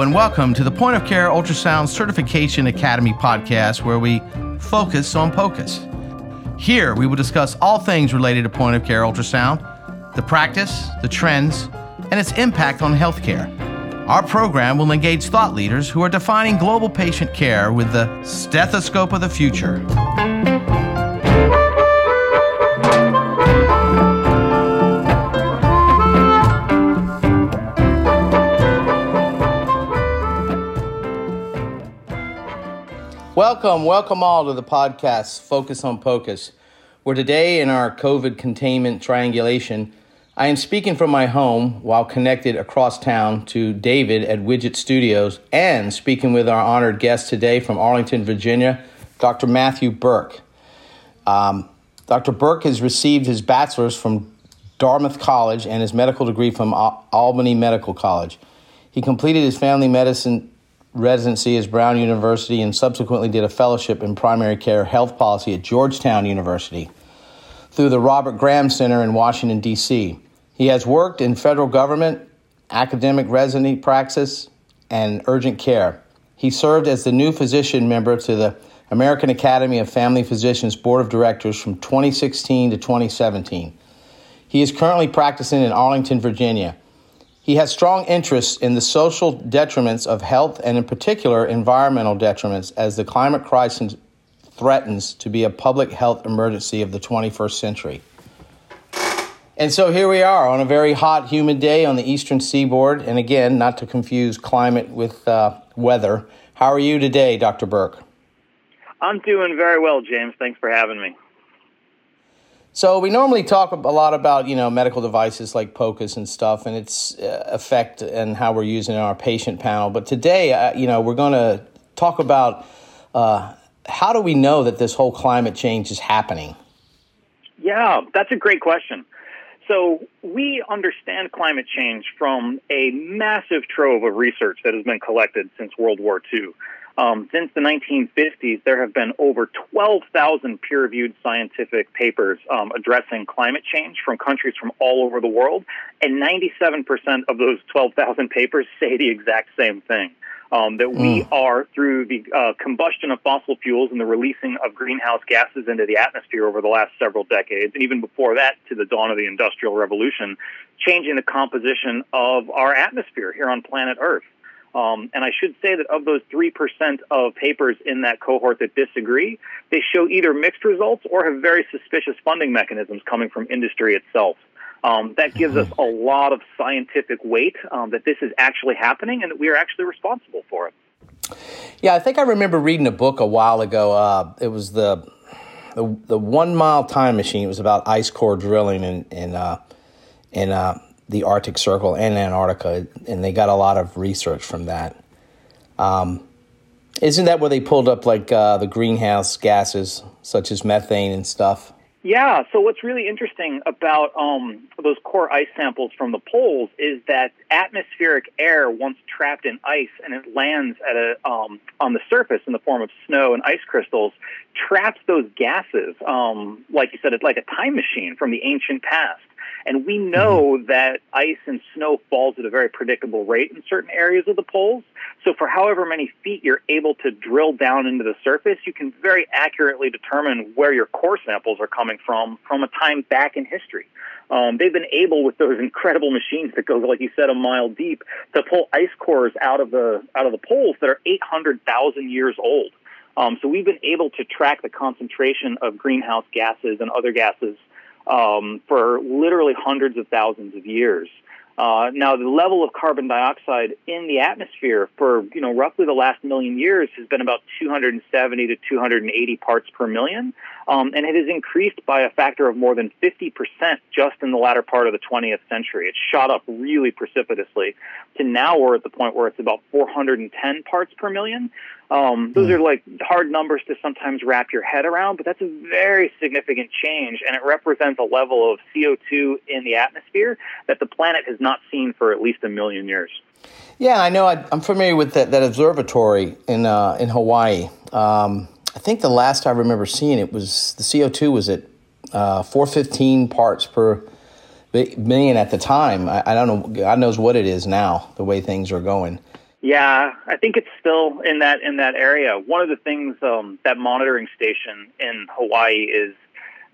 And welcome to the Point of Care Ultrasound Certification Academy podcast, where we focus on POCUS. Here, we will discuss all things related to point of care ultrasound, the practice, the trends, and its impact on healthcare. Our program will engage thought leaders who are defining global patient care with the stethoscope of the future. Welcome, welcome all to the podcast Focus on POCUS, where today in our COVID containment triangulation, I am speaking from my home while connected across town to David at Widget Studios and speaking with our honored guest today from Arlington, Virginia, Dr. Matthew Burke. Um, Dr. Burke has received his bachelor's from Dartmouth College and his medical degree from Al- Albany Medical College. He completed his family medicine residency at Brown University and subsequently did a fellowship in primary care health policy at Georgetown University through the Robert Graham Center in Washington, D.C. He has worked in federal government, academic residency praxis, and urgent care. He served as the new physician member to the American Academy of Family Physicians Board of Directors from 2016 to 2017. He is currently practicing in Arlington, Virginia. He has strong interests in the social detriments of health and, in particular, environmental detriments as the climate crisis threatens to be a public health emergency of the 21st century. And so here we are on a very hot, humid day on the eastern seaboard. And again, not to confuse climate with uh, weather. How are you today, Dr. Burke? I'm doing very well, James. Thanks for having me. So we normally talk a lot about you know medical devices like POCUS and stuff, and its uh, effect and how we're using it in our patient panel. But today, uh, you know, we're going to talk about uh, how do we know that this whole climate change is happening. Yeah, that's a great question. So we understand climate change from a massive trove of research that has been collected since World War II. Um, since the 1950s, there have been over 12,000 peer reviewed scientific papers um, addressing climate change from countries from all over the world, and 97% of those 12,000 papers say the exact same thing. Um, that we mm. are through the uh, combustion of fossil fuels and the releasing of greenhouse gases into the atmosphere over the last several decades, and even before that, to the dawn of the Industrial Revolution, changing the composition of our atmosphere here on planet Earth. Um, and I should say that of those 3% of papers in that cohort that disagree, they show either mixed results or have very suspicious funding mechanisms coming from industry itself. Um, that gives us a lot of scientific weight um, that this is actually happening and that we are actually responsible for it. Yeah, I think I remember reading a book a while ago. Uh, it was the, the, the one mile time machine. It was about ice core drilling and in uh, in uh, the Arctic Circle and Antarctica, and they got a lot of research from that. Um, isn't that where they pulled up like uh, the greenhouse gases, such as methane and stuff? Yeah. So what's really interesting about um, those core ice samples from the poles is that atmospheric air, once trapped in ice and it lands at a um, on the surface in the form of snow and ice crystals, traps those gases. Um, like you said, it's like a time machine from the ancient past. And we know mm-hmm. that ice and snow falls at a very predictable rate in certain areas of the poles. So for however many feet you're able to drill down into the surface, you can very accurately determine where your core samples are coming from from a time back in history. Um, they've been able with those incredible machines that go, like you said, a mile deep, to pull ice cores out of the out of the poles that are 800,000 years old. Um, so we've been able to track the concentration of greenhouse gases and other gases um, for literally hundreds of thousands of years. Uh, now, the level of carbon dioxide in the atmosphere for you know roughly the last million years has been about 270 to 280 parts per million, um, and it has increased by a factor of more than 50 percent just in the latter part of the 20th century. It shot up really precipitously to now we're at the point where it's about 410 parts per million, um, those hmm. are like hard numbers to sometimes wrap your head around, but that's a very significant change, and it represents a level of CO2 in the atmosphere that the planet has not seen for at least a million years. Yeah, I know. I, am familiar with that, that observatory in uh, in Hawaii. Um, I think the last I remember seeing it was the CO2 was at uh, 415 parts per million at the time. I, I don't know. God knows what it is now. The way things are going. Yeah, I think it's still in that in that area. One of the things um, that monitoring station in Hawaii is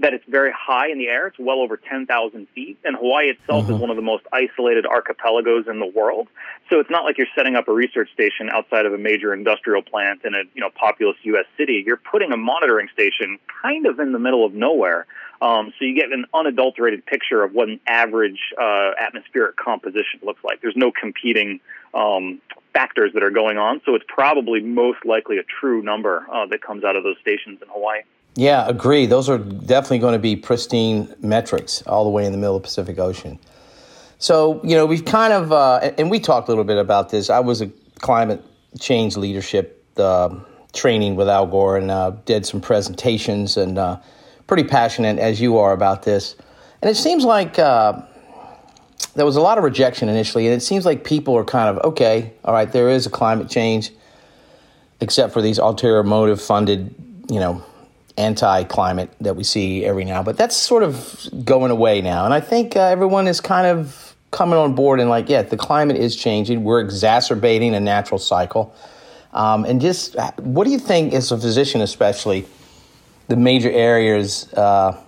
that it's very high in the air. It's well over 10,000 feet. And Hawaii itself mm-hmm. is one of the most isolated archipelagos in the world. So it's not like you're setting up a research station outside of a major industrial plant in a you know populous U.S. city. You're putting a monitoring station kind of in the middle of nowhere. Um, so you get an unadulterated picture of what an average uh, atmospheric composition looks like. There's no competing um, factors that are going on. So it's probably most likely a true number uh, that comes out of those stations in Hawaii. Yeah, agree. Those are definitely going to be pristine metrics all the way in the middle of the Pacific Ocean. So, you know, we've kind of, uh, and we talked a little bit about this. I was a climate change leadership uh, training with Al Gore and uh, did some presentations and uh, pretty passionate as you are about this. And it seems like uh, there was a lot of rejection initially, and it seems like people are kind of, okay, all right, there is a climate change, except for these ulterior motive funded, you know, anti-climate that we see every now, but that's sort of going away now. And I think uh, everyone is kind of coming on board and like, yeah, the climate is changing. We're exacerbating a natural cycle. Um, and just what do you think, as a physician, especially, the major areas uh,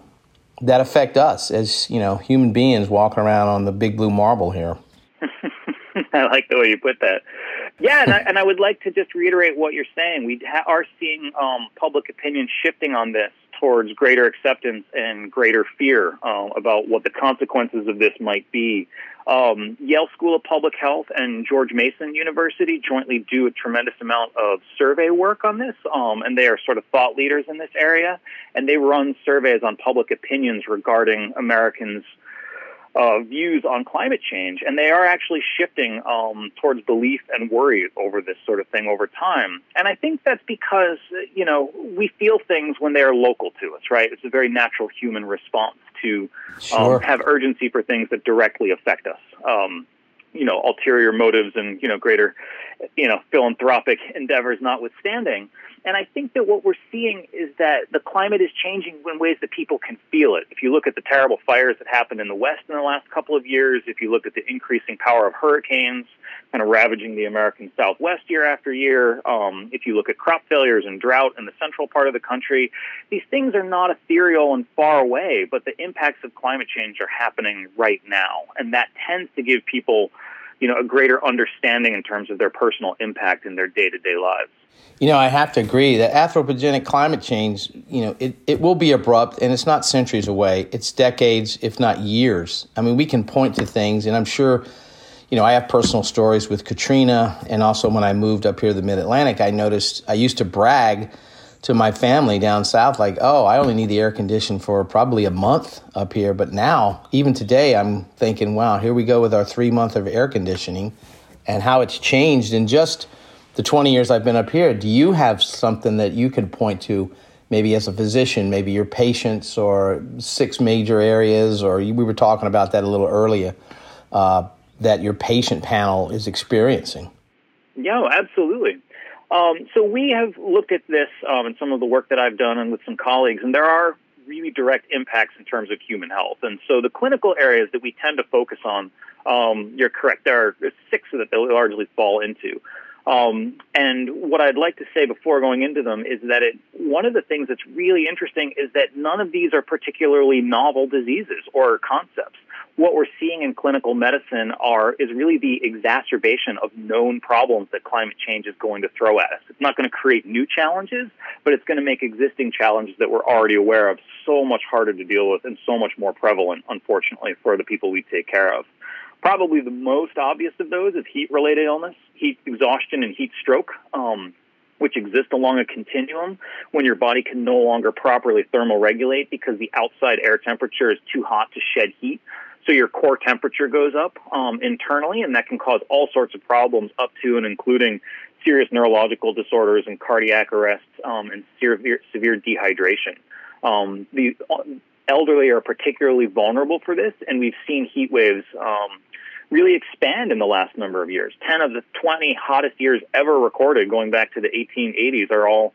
that affect us as you know human beings walking around on the big blue marble here? I like the way you put that. Yeah, and I, and I would like to just reiterate what you're saying. We ha- are seeing um, public opinion shifting on this towards greater acceptance and greater fear uh, about what the consequences of this might be. Um, Yale School of Public Health and George Mason University jointly do a tremendous amount of survey work on this, um, and they are sort of thought leaders in this area. And they run surveys on public opinions regarding Americans' uh, views on climate change, and they are actually shifting um, towards belief and worry over this sort of thing over time. And I think that's because you know we feel things when they are local to us, right? It's a very natural human response to um, sure. um, have urgency for things that directly affect us. Um, you know, ulterior motives and you know greater, you know, philanthropic endeavors notwithstanding. And I think that what we're seeing is that the climate is changing in ways that people can feel it. If you look at the terrible fires that happened in the West in the last couple of years, if you look at the increasing power of hurricanes kind of ravaging the American Southwest year after year, um, if you look at crop failures and drought in the central part of the country, these things are not ethereal and far away, but the impacts of climate change are happening right now. And that tends to give people you know, a greater understanding in terms of their personal impact in their day to day lives. You know, I have to agree that anthropogenic climate change, you know, it, it will be abrupt and it's not centuries away. It's decades, if not years. I mean, we can point to things, and I'm sure, you know, I have personal stories with Katrina, and also when I moved up here to the Mid Atlantic, I noticed I used to brag to my family down south, like, oh, I only need the air condition for probably a month up here. But now, even today, I'm thinking, wow, here we go with our three month of air conditioning and how it's changed in just the 20 years I've been up here, do you have something that you could point to, maybe as a physician, maybe your patients or six major areas, or we were talking about that a little earlier, uh, that your patient panel is experiencing? Yeah, absolutely. Um, so we have looked at this um, in some of the work that I've done and with some colleagues, and there are really direct impacts in terms of human health. And so the clinical areas that we tend to focus on, um, you're correct, there are six that they largely fall into. Um, and what I'd like to say before going into them is that it, one of the things that's really interesting is that none of these are particularly novel diseases or concepts. What we're seeing in clinical medicine are is really the exacerbation of known problems that climate change is going to throw at us. It's not going to create new challenges, but it's going to make existing challenges that we're already aware of so much harder to deal with and so much more prevalent, unfortunately, for the people we take care of. Probably the most obvious of those is heat related illness, heat exhaustion, and heat stroke. Um, which exist along a continuum when your body can no longer properly thermoregulate because the outside air temperature is too hot to shed heat. So your core temperature goes up um, internally, and that can cause all sorts of problems, up to and including serious neurological disorders and cardiac arrests um, and severe, severe dehydration. Um, the elderly are particularly vulnerable for this, and we've seen heat waves um, really expand in the last number of years. 10 of the 20 hottest years ever recorded, going back to the 1880s, are all,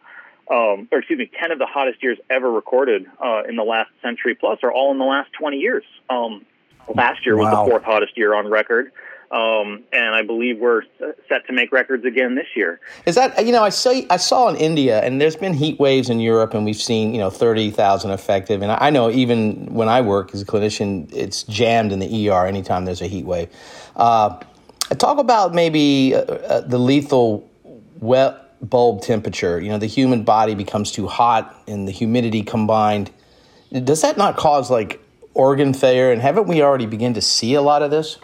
um, or excuse me, 10 of the hottest years ever recorded uh, in the last century plus are all in the last 20 years. Um, last year was wow. the fourth hottest year on record. Um, and I believe we're set to make records again this year. Is that you know I saw I saw in India, and there's been heat waves in Europe, and we've seen you know thirty thousand effective. And I know even when I work as a clinician, it's jammed in the ER anytime there's a heat wave. Uh, talk about maybe uh, uh, the lethal wet bulb temperature. You know, the human body becomes too hot, and the humidity combined. Does that not cause like organ failure? And haven't we already begun to see a lot of this?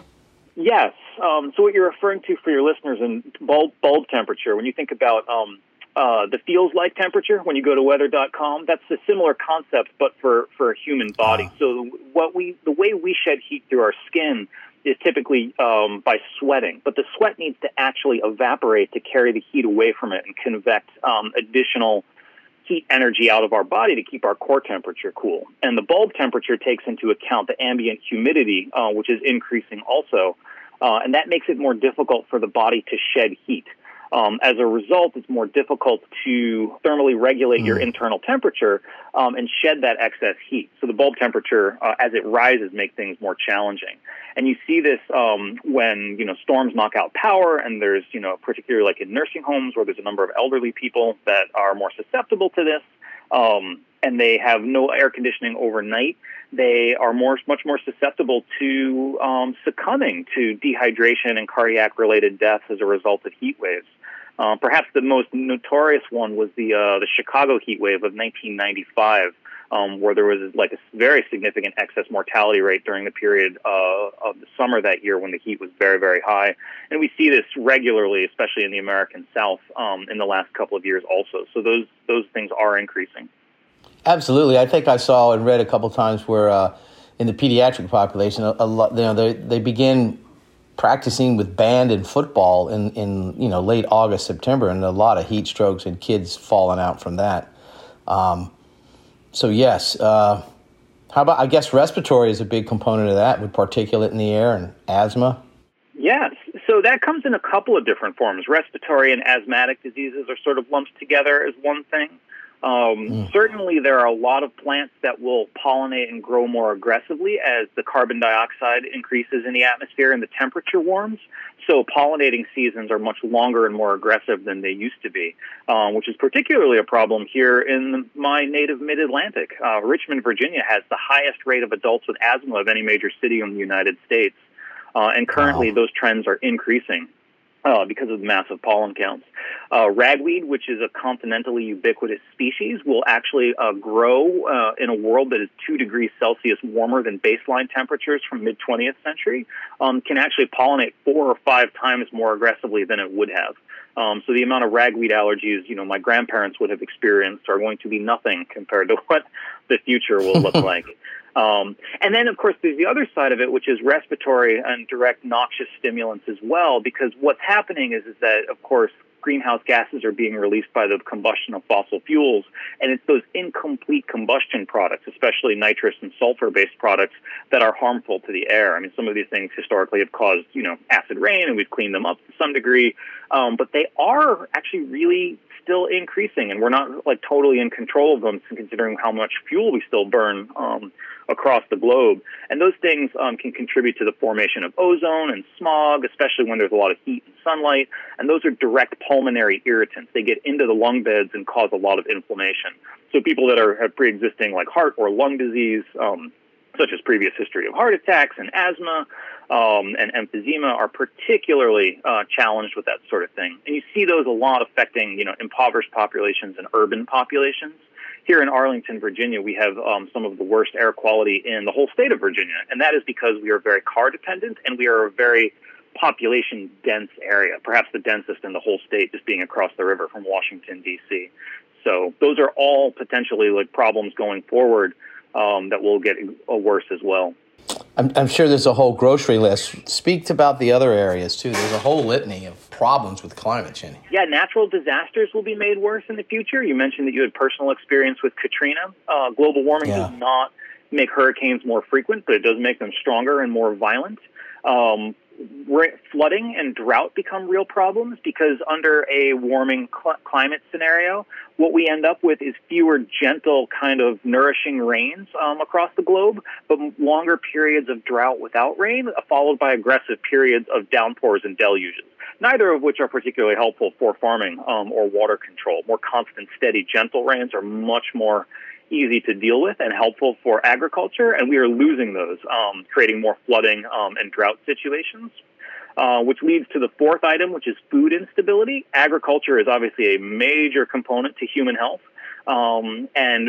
Yes. Um, so what you're referring to for your listeners in bulb, bulb temperature, when you think about um, uh, the feels like temperature, when you go to weather.com, that's a similar concept, but for, for a human body. Wow. So what we, the way we shed heat through our skin is typically um, by sweating, but the sweat needs to actually evaporate to carry the heat away from it and convect um, additional heat energy out of our body to keep our core temperature cool. And the bulb temperature takes into account the ambient humidity, uh, which is increasing also. Uh, and that makes it more difficult for the body to shed heat. Um, as a result, it's more difficult to thermally regulate mm. your internal temperature um, and shed that excess heat. So the bulb temperature, uh, as it rises, make things more challenging. And you see this um, when you know storms knock out power, and there's you know particularly like in nursing homes where there's a number of elderly people that are more susceptible to this. Um, and they have no air conditioning overnight, they are more, much more susceptible to um, succumbing to dehydration and cardiac related deaths as a result of heat waves. Uh, perhaps the most notorious one was the uh, the Chicago heat wave of 1995, um, where there was like a very significant excess mortality rate during the period uh, of the summer that year when the heat was very very high, and we see this regularly, especially in the American South, um, in the last couple of years also. So those those things are increasing. Absolutely, I think I saw and read a couple times where uh, in the pediatric population, a, a lot you know they they begin practicing with band and football in, in you know late August September and a lot of heat strokes and kids falling out from that. Um, so yes, uh, how about I guess respiratory is a big component of that with particulate in the air and asthma. Yes, so that comes in a couple of different forms. Respiratory and asthmatic diseases are sort of lumped together as one thing. Um, mm. Certainly, there are a lot of plants that will pollinate and grow more aggressively as the carbon dioxide increases in the atmosphere and the temperature warms. So, pollinating seasons are much longer and more aggressive than they used to be, um, which is particularly a problem here in my native mid Atlantic. Uh, Richmond, Virginia has the highest rate of adults with asthma of any major city in the United States. Uh, and currently, wow. those trends are increasing uh, because of the massive pollen counts. Uh, ragweed, which is a continentally ubiquitous species, will actually uh, grow uh, in a world that is two degrees Celsius warmer than baseline temperatures from mid 20th century. Um, can actually pollinate four or five times more aggressively than it would have. Um, so the amount of ragweed allergies, you know, my grandparents would have experienced are going to be nothing compared to what the future will look like. Um, and then, of course, there's the other side of it, which is respiratory and direct noxious stimulants as well, because what's happening is, is that, of course, greenhouse gases are being released by the combustion of fossil fuels, and it's those incomplete combustion products, especially nitrous and sulfur-based products, that are harmful to the air. I mean, some of these things historically have caused, you know, acid rain, and we've cleaned them up to some degree, um, but they are actually really still increasing, and we're not like totally in control of them, considering how much fuel we still burn um, across the globe. And those things um, can contribute to the formation of ozone and smog, especially when there's a lot of heat and sunlight. And those are direct pulmonary irritants. They get into the lung beds and cause a lot of inflammation. So people that are have pre-existing like heart or lung disease. Um, such as previous history of heart attacks and asthma um, and emphysema are particularly uh, challenged with that sort of thing. And you see those a lot affecting, you know, impoverished populations and urban populations. Here in Arlington, Virginia, we have um, some of the worst air quality in the whole state of Virginia, and that is because we are very car dependent and we are a very population dense area, perhaps the densest in the whole state, just being across the river from Washington D.C. So those are all potentially like problems going forward um, that will get worse as well. I'm, I'm, sure there's a whole grocery list. Speak about the other areas too. There's a whole litany of problems with climate change. Yeah, natural disasters will be made worse in the future. You mentioned that you had personal experience with Katrina. Uh, global warming yeah. does not make hurricanes more frequent, but it does make them stronger and more violent. Um, flooding and drought become real problems because under a warming cl- climate scenario, what we end up with is fewer gentle kind of nourishing rains um, across the globe, but longer periods of drought without rain, uh, followed by aggressive periods of downpours and deluges. Neither of which are particularly helpful for farming um, or water control. More constant, steady, gentle rains are much more easy to deal with and helpful for agriculture, and we are losing those, um, creating more flooding um, and drought situations. Uh, which leads to the fourth item, which is food instability. Agriculture is obviously a major component to human health. Um, and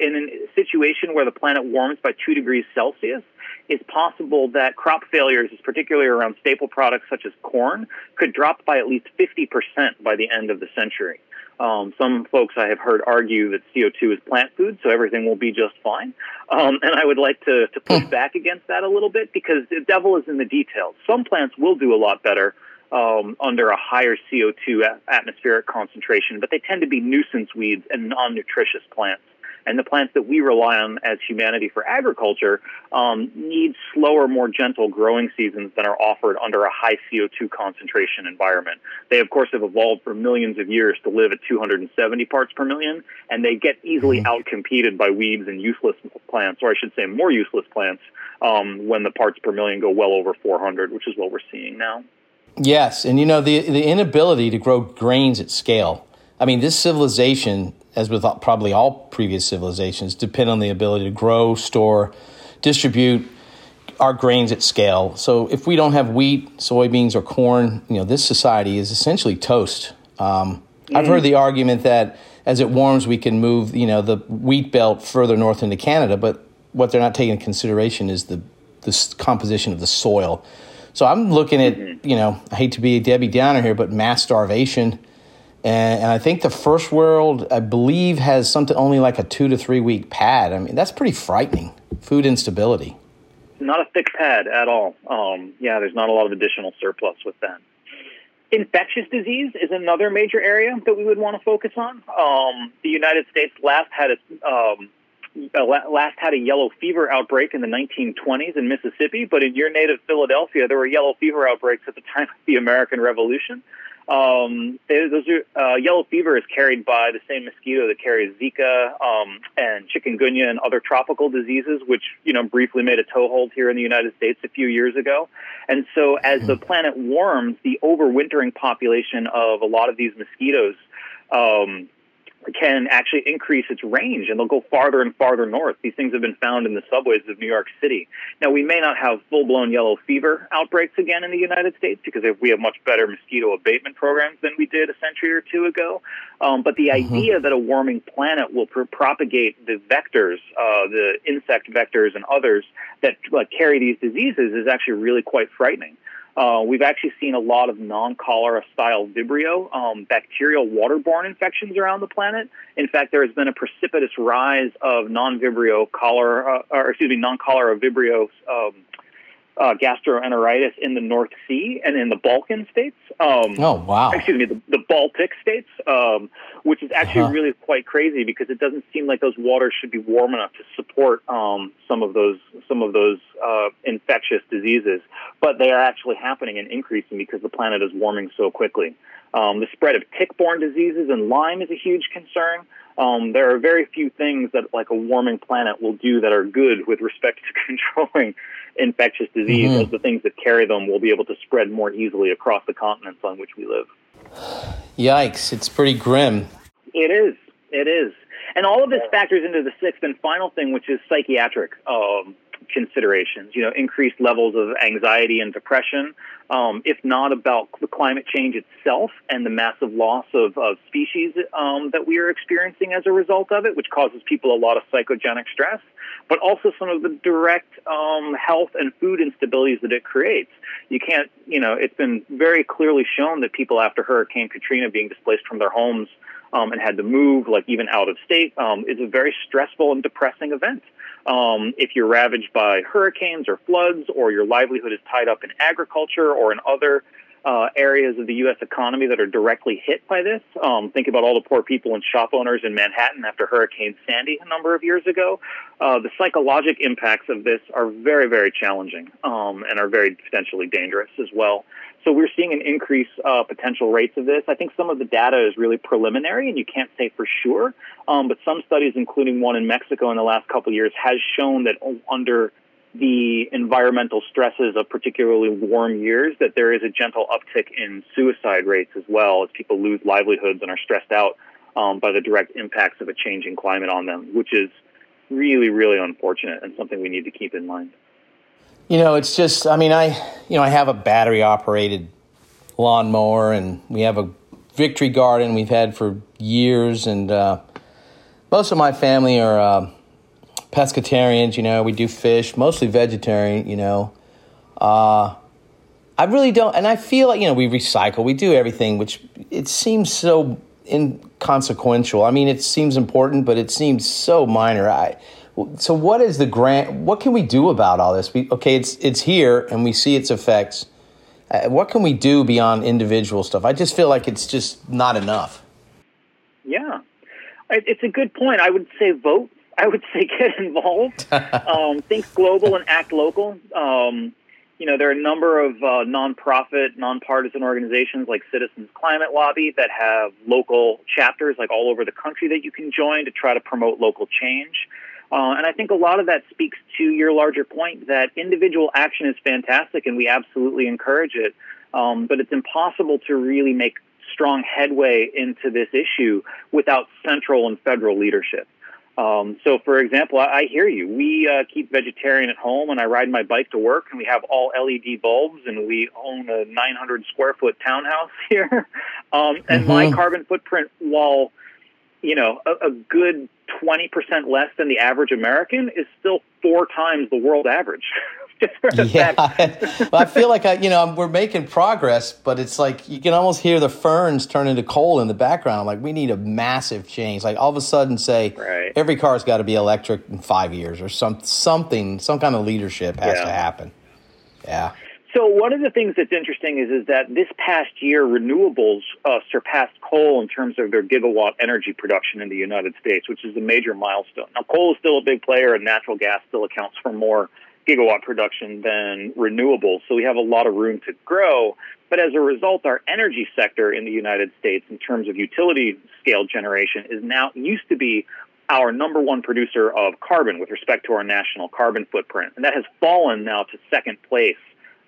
in a situation where the planet warms by two degrees Celsius, it's possible that crop failures, particularly around staple products such as corn, could drop by at least 50% by the end of the century. Um, some folks I have heard argue that CO2 is plant food, so everything will be just fine. Um, and I would like to, to push hmm. back against that a little bit because the devil is in the details. Some plants will do a lot better um, under a higher CO2 atmospheric concentration, but they tend to be nuisance weeds and non nutritious plants and the plants that we rely on as humanity for agriculture um, need slower, more gentle growing seasons than are offered under a high CO2 concentration environment. They, of course, have evolved for millions of years to live at 270 parts per million, and they get easily mm-hmm. outcompeted by weeds and useless plants, or I should say, more useless plants, um, when the parts per million go well over 400, which is what we're seeing now. Yes, and you know the the inability to grow grains at scale. I mean, this civilization as with probably all previous civilizations, depend on the ability to grow, store, distribute our grains at scale. So if we don't have wheat, soybeans, or corn, you know, this society is essentially toast. Um, mm. I've heard the argument that as it warms, we can move, you know, the wheat belt further north into Canada, but what they're not taking into consideration is the the composition of the soil. So I'm looking at, mm-hmm. you know, I hate to be a Debbie Downer here, but mass starvation and, and, I think the first world, I believe, has something only like a two to three week pad. I mean, that's pretty frightening. Food instability. Not a thick pad at all. Um, yeah, there's not a lot of additional surplus with that. Infectious disease is another major area that we would want to focus on. Um, the United States last had a, um, last had a yellow fever outbreak in the 1920s in Mississippi, but in your native Philadelphia, there were yellow fever outbreaks at the time of the American Revolution. Um, they, those are, uh, yellow fever is carried by the same mosquito that carries Zika um, and chikungunya and other tropical diseases, which you know briefly made a toehold here in the United States a few years ago. And so, as the planet warms, the overwintering population of a lot of these mosquitoes um, can actually increase its range and they'll go farther and farther north. These things have been found in the subways of New York City. Now, we may not have full blown yellow fever outbreaks again in the United States because we have much better mosquito abatement programs than we did a century or two ago. Um, but the mm-hmm. idea that a warming planet will pr- propagate the vectors, uh, the insect vectors and others that uh, carry these diseases is actually really quite frightening. Uh, we've actually seen a lot of non-cholera style Vibrio um, bacterial waterborne infections around the planet. In fact, there has been a precipitous rise of non-Vibrio cholera, uh, or excuse me, non-cholera Vibrio um, uh, gastroenteritis in the North Sea and in the Balkan states. Um, oh wow! Excuse me, the, the Baltic states, um, which is actually uh-huh. really quite crazy because it doesn't seem like those waters should be warm enough to support um, some of those some of those uh, infectious diseases, but they are actually happening and increasing because the planet is warming so quickly. Um, the spread of tick-borne diseases and Lyme is a huge concern. Um, there are very few things that like a warming planet will do that are good with respect to controlling infectious disease, mm-hmm. as the things that carry them will be able to spread more easily across the continents on which we live. Yikes! It's pretty grim. It is. It is. And all of this factors into the sixth and final thing, which is psychiatric um, considerations. You know, increased levels of anxiety and depression, um, if not about the climate change itself and the massive loss of, of species um, that we are experiencing as a result of it, which causes people a lot of psychogenic stress, but also some of the direct um, health and food instabilities that it creates. You can't, you know, it's been very clearly shown that people after Hurricane Katrina being displaced from their homes um, and had to move, like even out of state, um, is a very stressful and depressing event. Um, if you're ravaged by hurricanes or floods, or your livelihood is tied up in agriculture or in other uh, areas of the U.S. economy that are directly hit by this. Um, think about all the poor people and shop owners in Manhattan after Hurricane Sandy a number of years ago. Uh, the psychological impacts of this are very, very challenging um, and are very potentially dangerous as well. So we're seeing an increase uh, potential rates of this. I think some of the data is really preliminary, and you can't say for sure. Um, but some studies, including one in Mexico in the last couple of years, has shown that under the environmental stresses of particularly warm years, that there is a gentle uptick in suicide rates as well as people lose livelihoods and are stressed out um, by the direct impacts of a changing climate on them, which is really, really unfortunate and something we need to keep in mind. You know, it's just, I mean, I, you know, I have a battery operated lawnmower and we have a victory garden we've had for years. And uh, most of my family are uh, pescatarians, you know, we do fish, mostly vegetarian, you know. Uh, I really don't, and I feel like, you know, we recycle, we do everything, which it seems so inconsequential. I mean, it seems important, but it seems so minor. I, so what is the grant? What can we do about all this? We, okay, it's it's here and we see its effects. Uh, what can we do beyond individual stuff? I just feel like it's just not enough. Yeah, it's a good point. I would say vote. I would say get involved. um, think global and act local. Um, you know, there are a number of uh, nonprofit, nonpartisan organizations like Citizens Climate Lobby that have local chapters like all over the country that you can join to try to promote local change. Uh, and I think a lot of that speaks to your larger point that individual action is fantastic and we absolutely encourage it. Um, but it's impossible to really make strong headway into this issue without central and federal leadership. Um, so, for example, I, I hear you. We uh, keep vegetarian at home, and I ride my bike to work, and we have all LED bulbs, and we own a 900 square foot townhouse here. um, and mm-hmm. my carbon footprint, while you know a, a good 20% less than the average American is still four times the world average. yeah, well, I feel like I, you know we're making progress, but it's like you can almost hear the ferns turn into coal in the background. Like we need a massive change. Like all of a sudden, say right. every car's got to be electric in five years, or some something, some kind of leadership has yeah. to happen. Yeah. So one of the things that's interesting is is that this past year, renewables uh, surpassed coal in terms of their gigawatt energy production in the United States, which is a major milestone. Now, coal is still a big player, and natural gas still accounts for more gigawatt production than renewables. So we have a lot of room to grow. But as a result, our energy sector in the United States, in terms of utility scale generation, is now used to be our number one producer of carbon with respect to our national carbon footprint, and that has fallen now to second place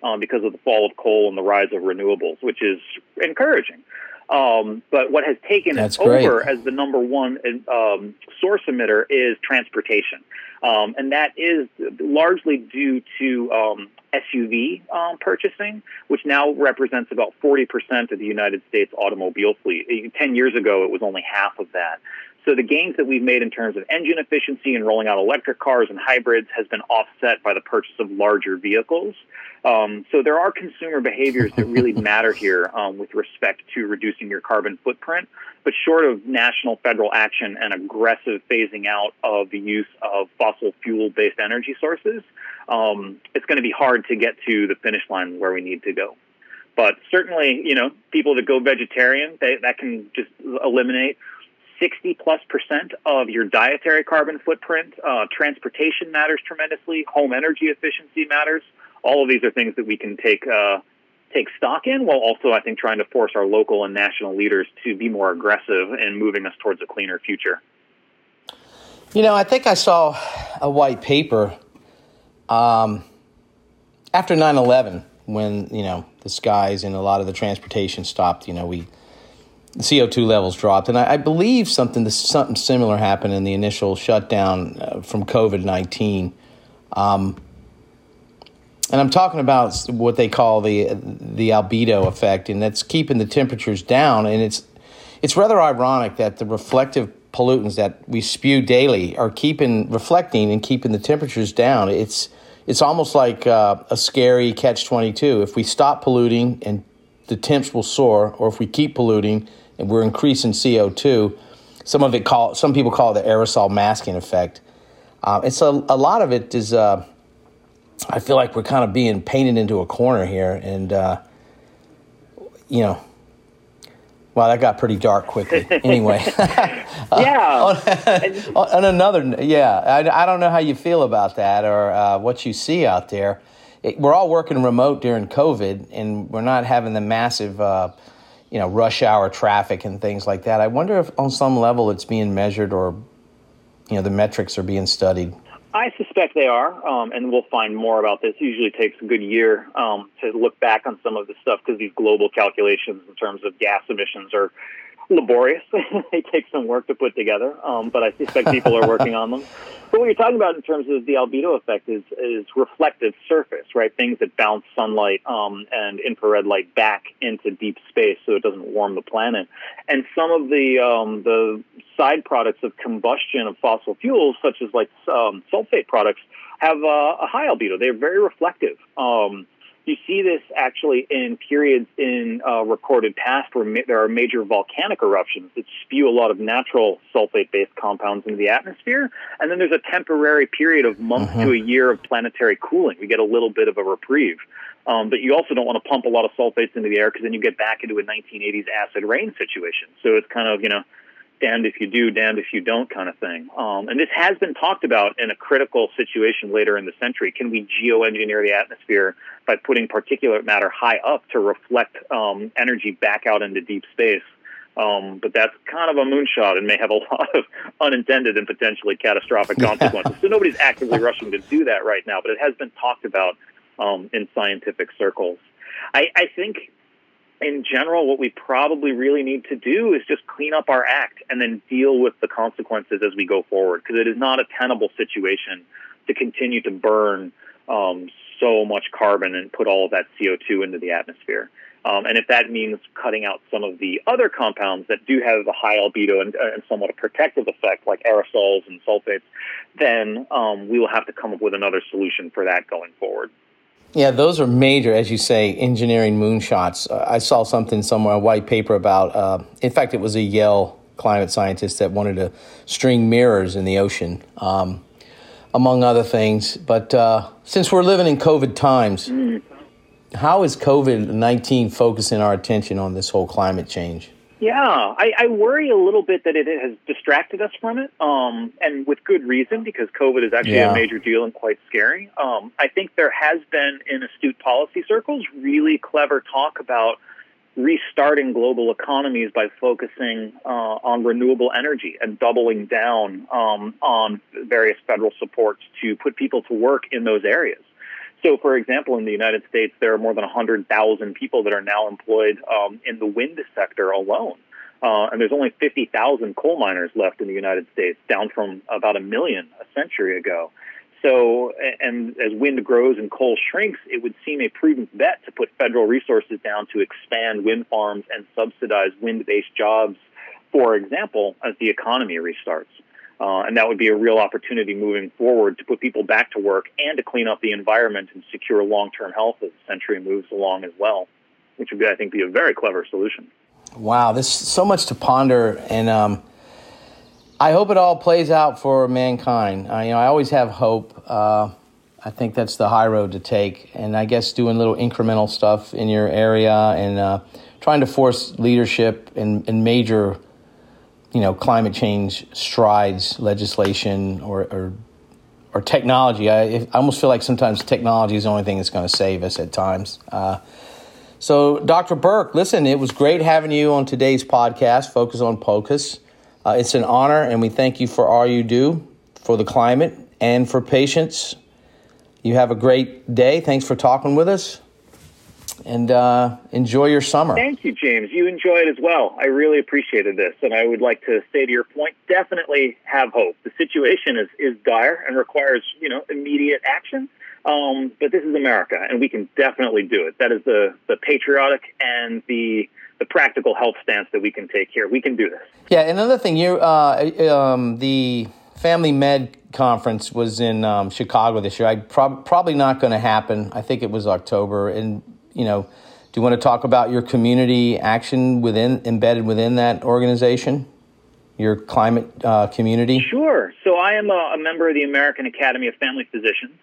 um, because of the fall of coal and the rise of renewables, which is encouraging. Um, but what has taken That's it great. over as the number one um, source emitter is transportation. Um, and that is largely due to um, SUV um, purchasing, which now represents about 40% of the United States automobile fleet. 10 years ago, it was only half of that. So the gains that we've made in terms of engine efficiency and rolling out electric cars and hybrids has been offset by the purchase of larger vehicles. Um, so there are consumer behaviors that really matter here um, with respect to reducing your carbon footprint. But short of national federal action and aggressive phasing out of the use of fossil fuel based energy sources, um, it's going to be hard to get to the finish line where we need to go. But certainly, you know, people that go vegetarian, they, that can just eliminate 60 plus percent of your dietary carbon footprint. Uh, transportation matters tremendously. Home energy efficiency matters. All of these are things that we can take uh, take stock in, while also I think trying to force our local and national leaders to be more aggressive in moving us towards a cleaner future. You know, I think I saw a white paper um, after 9-11 when you know the skies and a lot of the transportation stopped. You know, we CO2 levels dropped. And I, I believe something something similar happened in the initial shutdown uh, from COVID 19. Um, and I'm talking about what they call the the albedo effect, and that's keeping the temperatures down. And it's it's rather ironic that the reflective pollutants that we spew daily are keeping reflecting and keeping the temperatures down. It's it's almost like uh, a scary catch twenty two. If we stop polluting and the temps will soar, or if we keep polluting and we're increasing CO2. Some of it call some people call it the aerosol masking effect. Um, and so a lot of it is, uh, I feel like we're kind of being painted into a corner here, and uh, you know, well, that got pretty dark quickly. Anyway, yeah. on, on, another, yeah, I, I, don't know how you feel about that or uh, what you see out there. It, we're all working remote during COVID, and we're not having the massive, uh, you know, rush hour traffic and things like that. I wonder if, on some level, it's being measured or, you know, the metrics are being studied. I suspect they are, um, and we'll find more about this. It usually takes a good year um, to look back on some of this stuff because these global calculations in terms of gas emissions are laborious. they take some work to put together, um, but I suspect people are working on them. But what you're talking about in terms of the albedo effect is, is reflective surface, right? Things that bounce sunlight um, and infrared light back into deep space so it doesn't warm the planet. And some of the um, the side products of combustion of fossil fuels, such as like um, sulfate products, have uh, a high albedo. They're very reflective. Um, you see this actually in periods in uh, recorded past where ma- there are major volcanic eruptions that spew a lot of natural sulfate-based compounds into the atmosphere, and then there's a temporary period of months mm-hmm. to a year of planetary cooling. We get a little bit of a reprieve. Um, but you also don't want to pump a lot of sulfates into the air because then you get back into a 1980s acid rain situation. So it's kind of, you know, damned if you do, damned if you don't kind of thing. Um, and this has been talked about in a critical situation later in the century. Can we geoengineer the atmosphere by putting particulate matter high up to reflect um, energy back out into deep space? Um, but that's kind of a moonshot and may have a lot of unintended and potentially catastrophic consequences. so nobody's actively rushing to do that right now, but it has been talked about um, in scientific circles. I, I think in general, what we probably really need to do is just clean up our act and then deal with the consequences as we go forward because it is not a tenable situation to continue to burn um, so much carbon and put all of that CO2 into the atmosphere. Um, and if that means cutting out some of the other compounds that do have a high albedo and, and somewhat a protective effect, like aerosols and sulfates, then um, we will have to come up with another solution for that going forward. Yeah, those are major, as you say, engineering moonshots. Uh, I saw something somewhere, a white paper about, uh, in fact, it was a Yale climate scientist that wanted to string mirrors in the ocean, um, among other things. But uh, since we're living in COVID times, mm. how is COVID 19 focusing our attention on this whole climate change? Yeah, I, I worry a little bit that it has distracted us from it, um, and with good reason because COVID is actually yeah. a major deal and quite scary. Um, I think there has been in astute policy circles really clever talk about restarting global economies by focusing uh, on renewable energy and doubling down um, on various federal supports to put people to work in those areas. So, for example, in the United States, there are more than 100,000 people that are now employed um, in the wind sector alone. Uh, and there's only 50,000 coal miners left in the United States, down from about a million a century ago. So, and as wind grows and coal shrinks, it would seem a prudent bet to put federal resources down to expand wind farms and subsidize wind based jobs, for example, as the economy restarts. Uh, and that would be a real opportunity moving forward to put people back to work and to clean up the environment and secure long-term health as the century moves along as well, which would, be, I think, be a very clever solution. Wow, there's so much to ponder, and um, I hope it all plays out for mankind. I, you know, I always have hope. Uh, I think that's the high road to take, and I guess doing little incremental stuff in your area and uh, trying to force leadership in, in major you know climate change strides, legislation, or or, or technology. I, I, almost feel like sometimes technology is the only thing that's going to save us at times. Uh, so, Dr. Burke, listen, it was great having you on today's podcast, Focus on POCUS. Uh, it's an honor, and we thank you for all you do for the climate and for patients. You have a great day. Thanks for talking with us and uh, enjoy your summer. Thank you, James. You enjoy it as well. I really appreciated this, and I would like to say to your point, definitely have hope. The situation is is dire and requires you know immediate action. Um, but this is America, and we can definitely do it. That is the the patriotic and the the practical health stance that we can take here. We can do this. Yeah. Another thing, you uh, um, the Family Med conference was in um, Chicago this year. I prob- probably not going to happen. I think it was October, and you know, do you want to talk about your community action within embedded within that organization? Your climate uh, community? Sure. So I am a, a member of the American Academy of Family Physicians,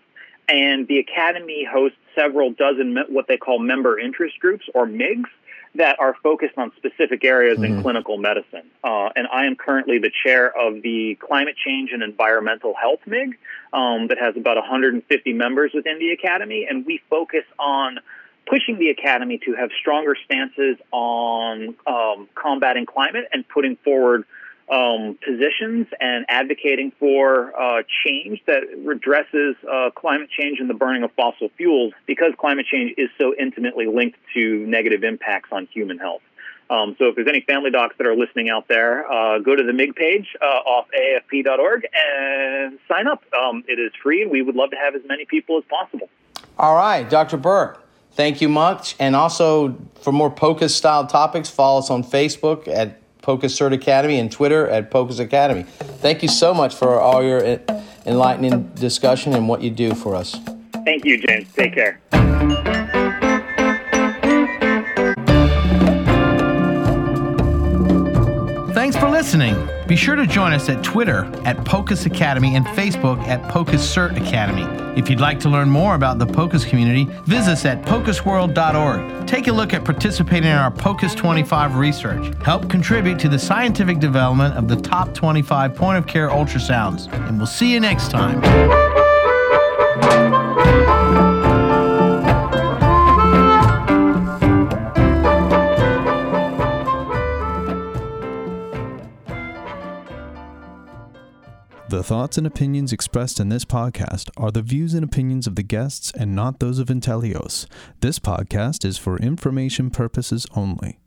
and the Academy hosts several dozen what they call member interest groups or MIGs that are focused on specific areas mm-hmm. in clinical medicine. Uh, and I am currently the chair of the Climate Change and Environmental Health MIG um, that has about 150 members within the Academy. And we focus on pushing the Academy to have stronger stances on um, combating climate and putting forward um, positions and advocating for uh, change that redresses uh, climate change and the burning of fossil fuels because climate change is so intimately linked to negative impacts on human health. Um, so if there's any family docs that are listening out there, uh, go to the MIG page uh, off AFP.org and sign up. Um, it is free, and we would love to have as many people as possible. All right, Dr. Burke. Thank you much. And also, for more POCUS style topics, follow us on Facebook at POCUS Cert Academy and Twitter at POCUS Academy. Thank you so much for all your enlightening discussion and what you do for us. Thank you, James. Take care. Thanks for listening. Be sure to join us at Twitter at POCUS Academy and Facebook at POCUS Cert Academy. If you'd like to learn more about the POCUS community, visit us at POCUSworld.org. Take a look at participating in our POCUS 25 research. Help contribute to the scientific development of the top 25 point of care ultrasounds. And we'll see you next time. The thoughts and opinions expressed in this podcast are the views and opinions of the guests and not those of Inteleos. This podcast is for information purposes only.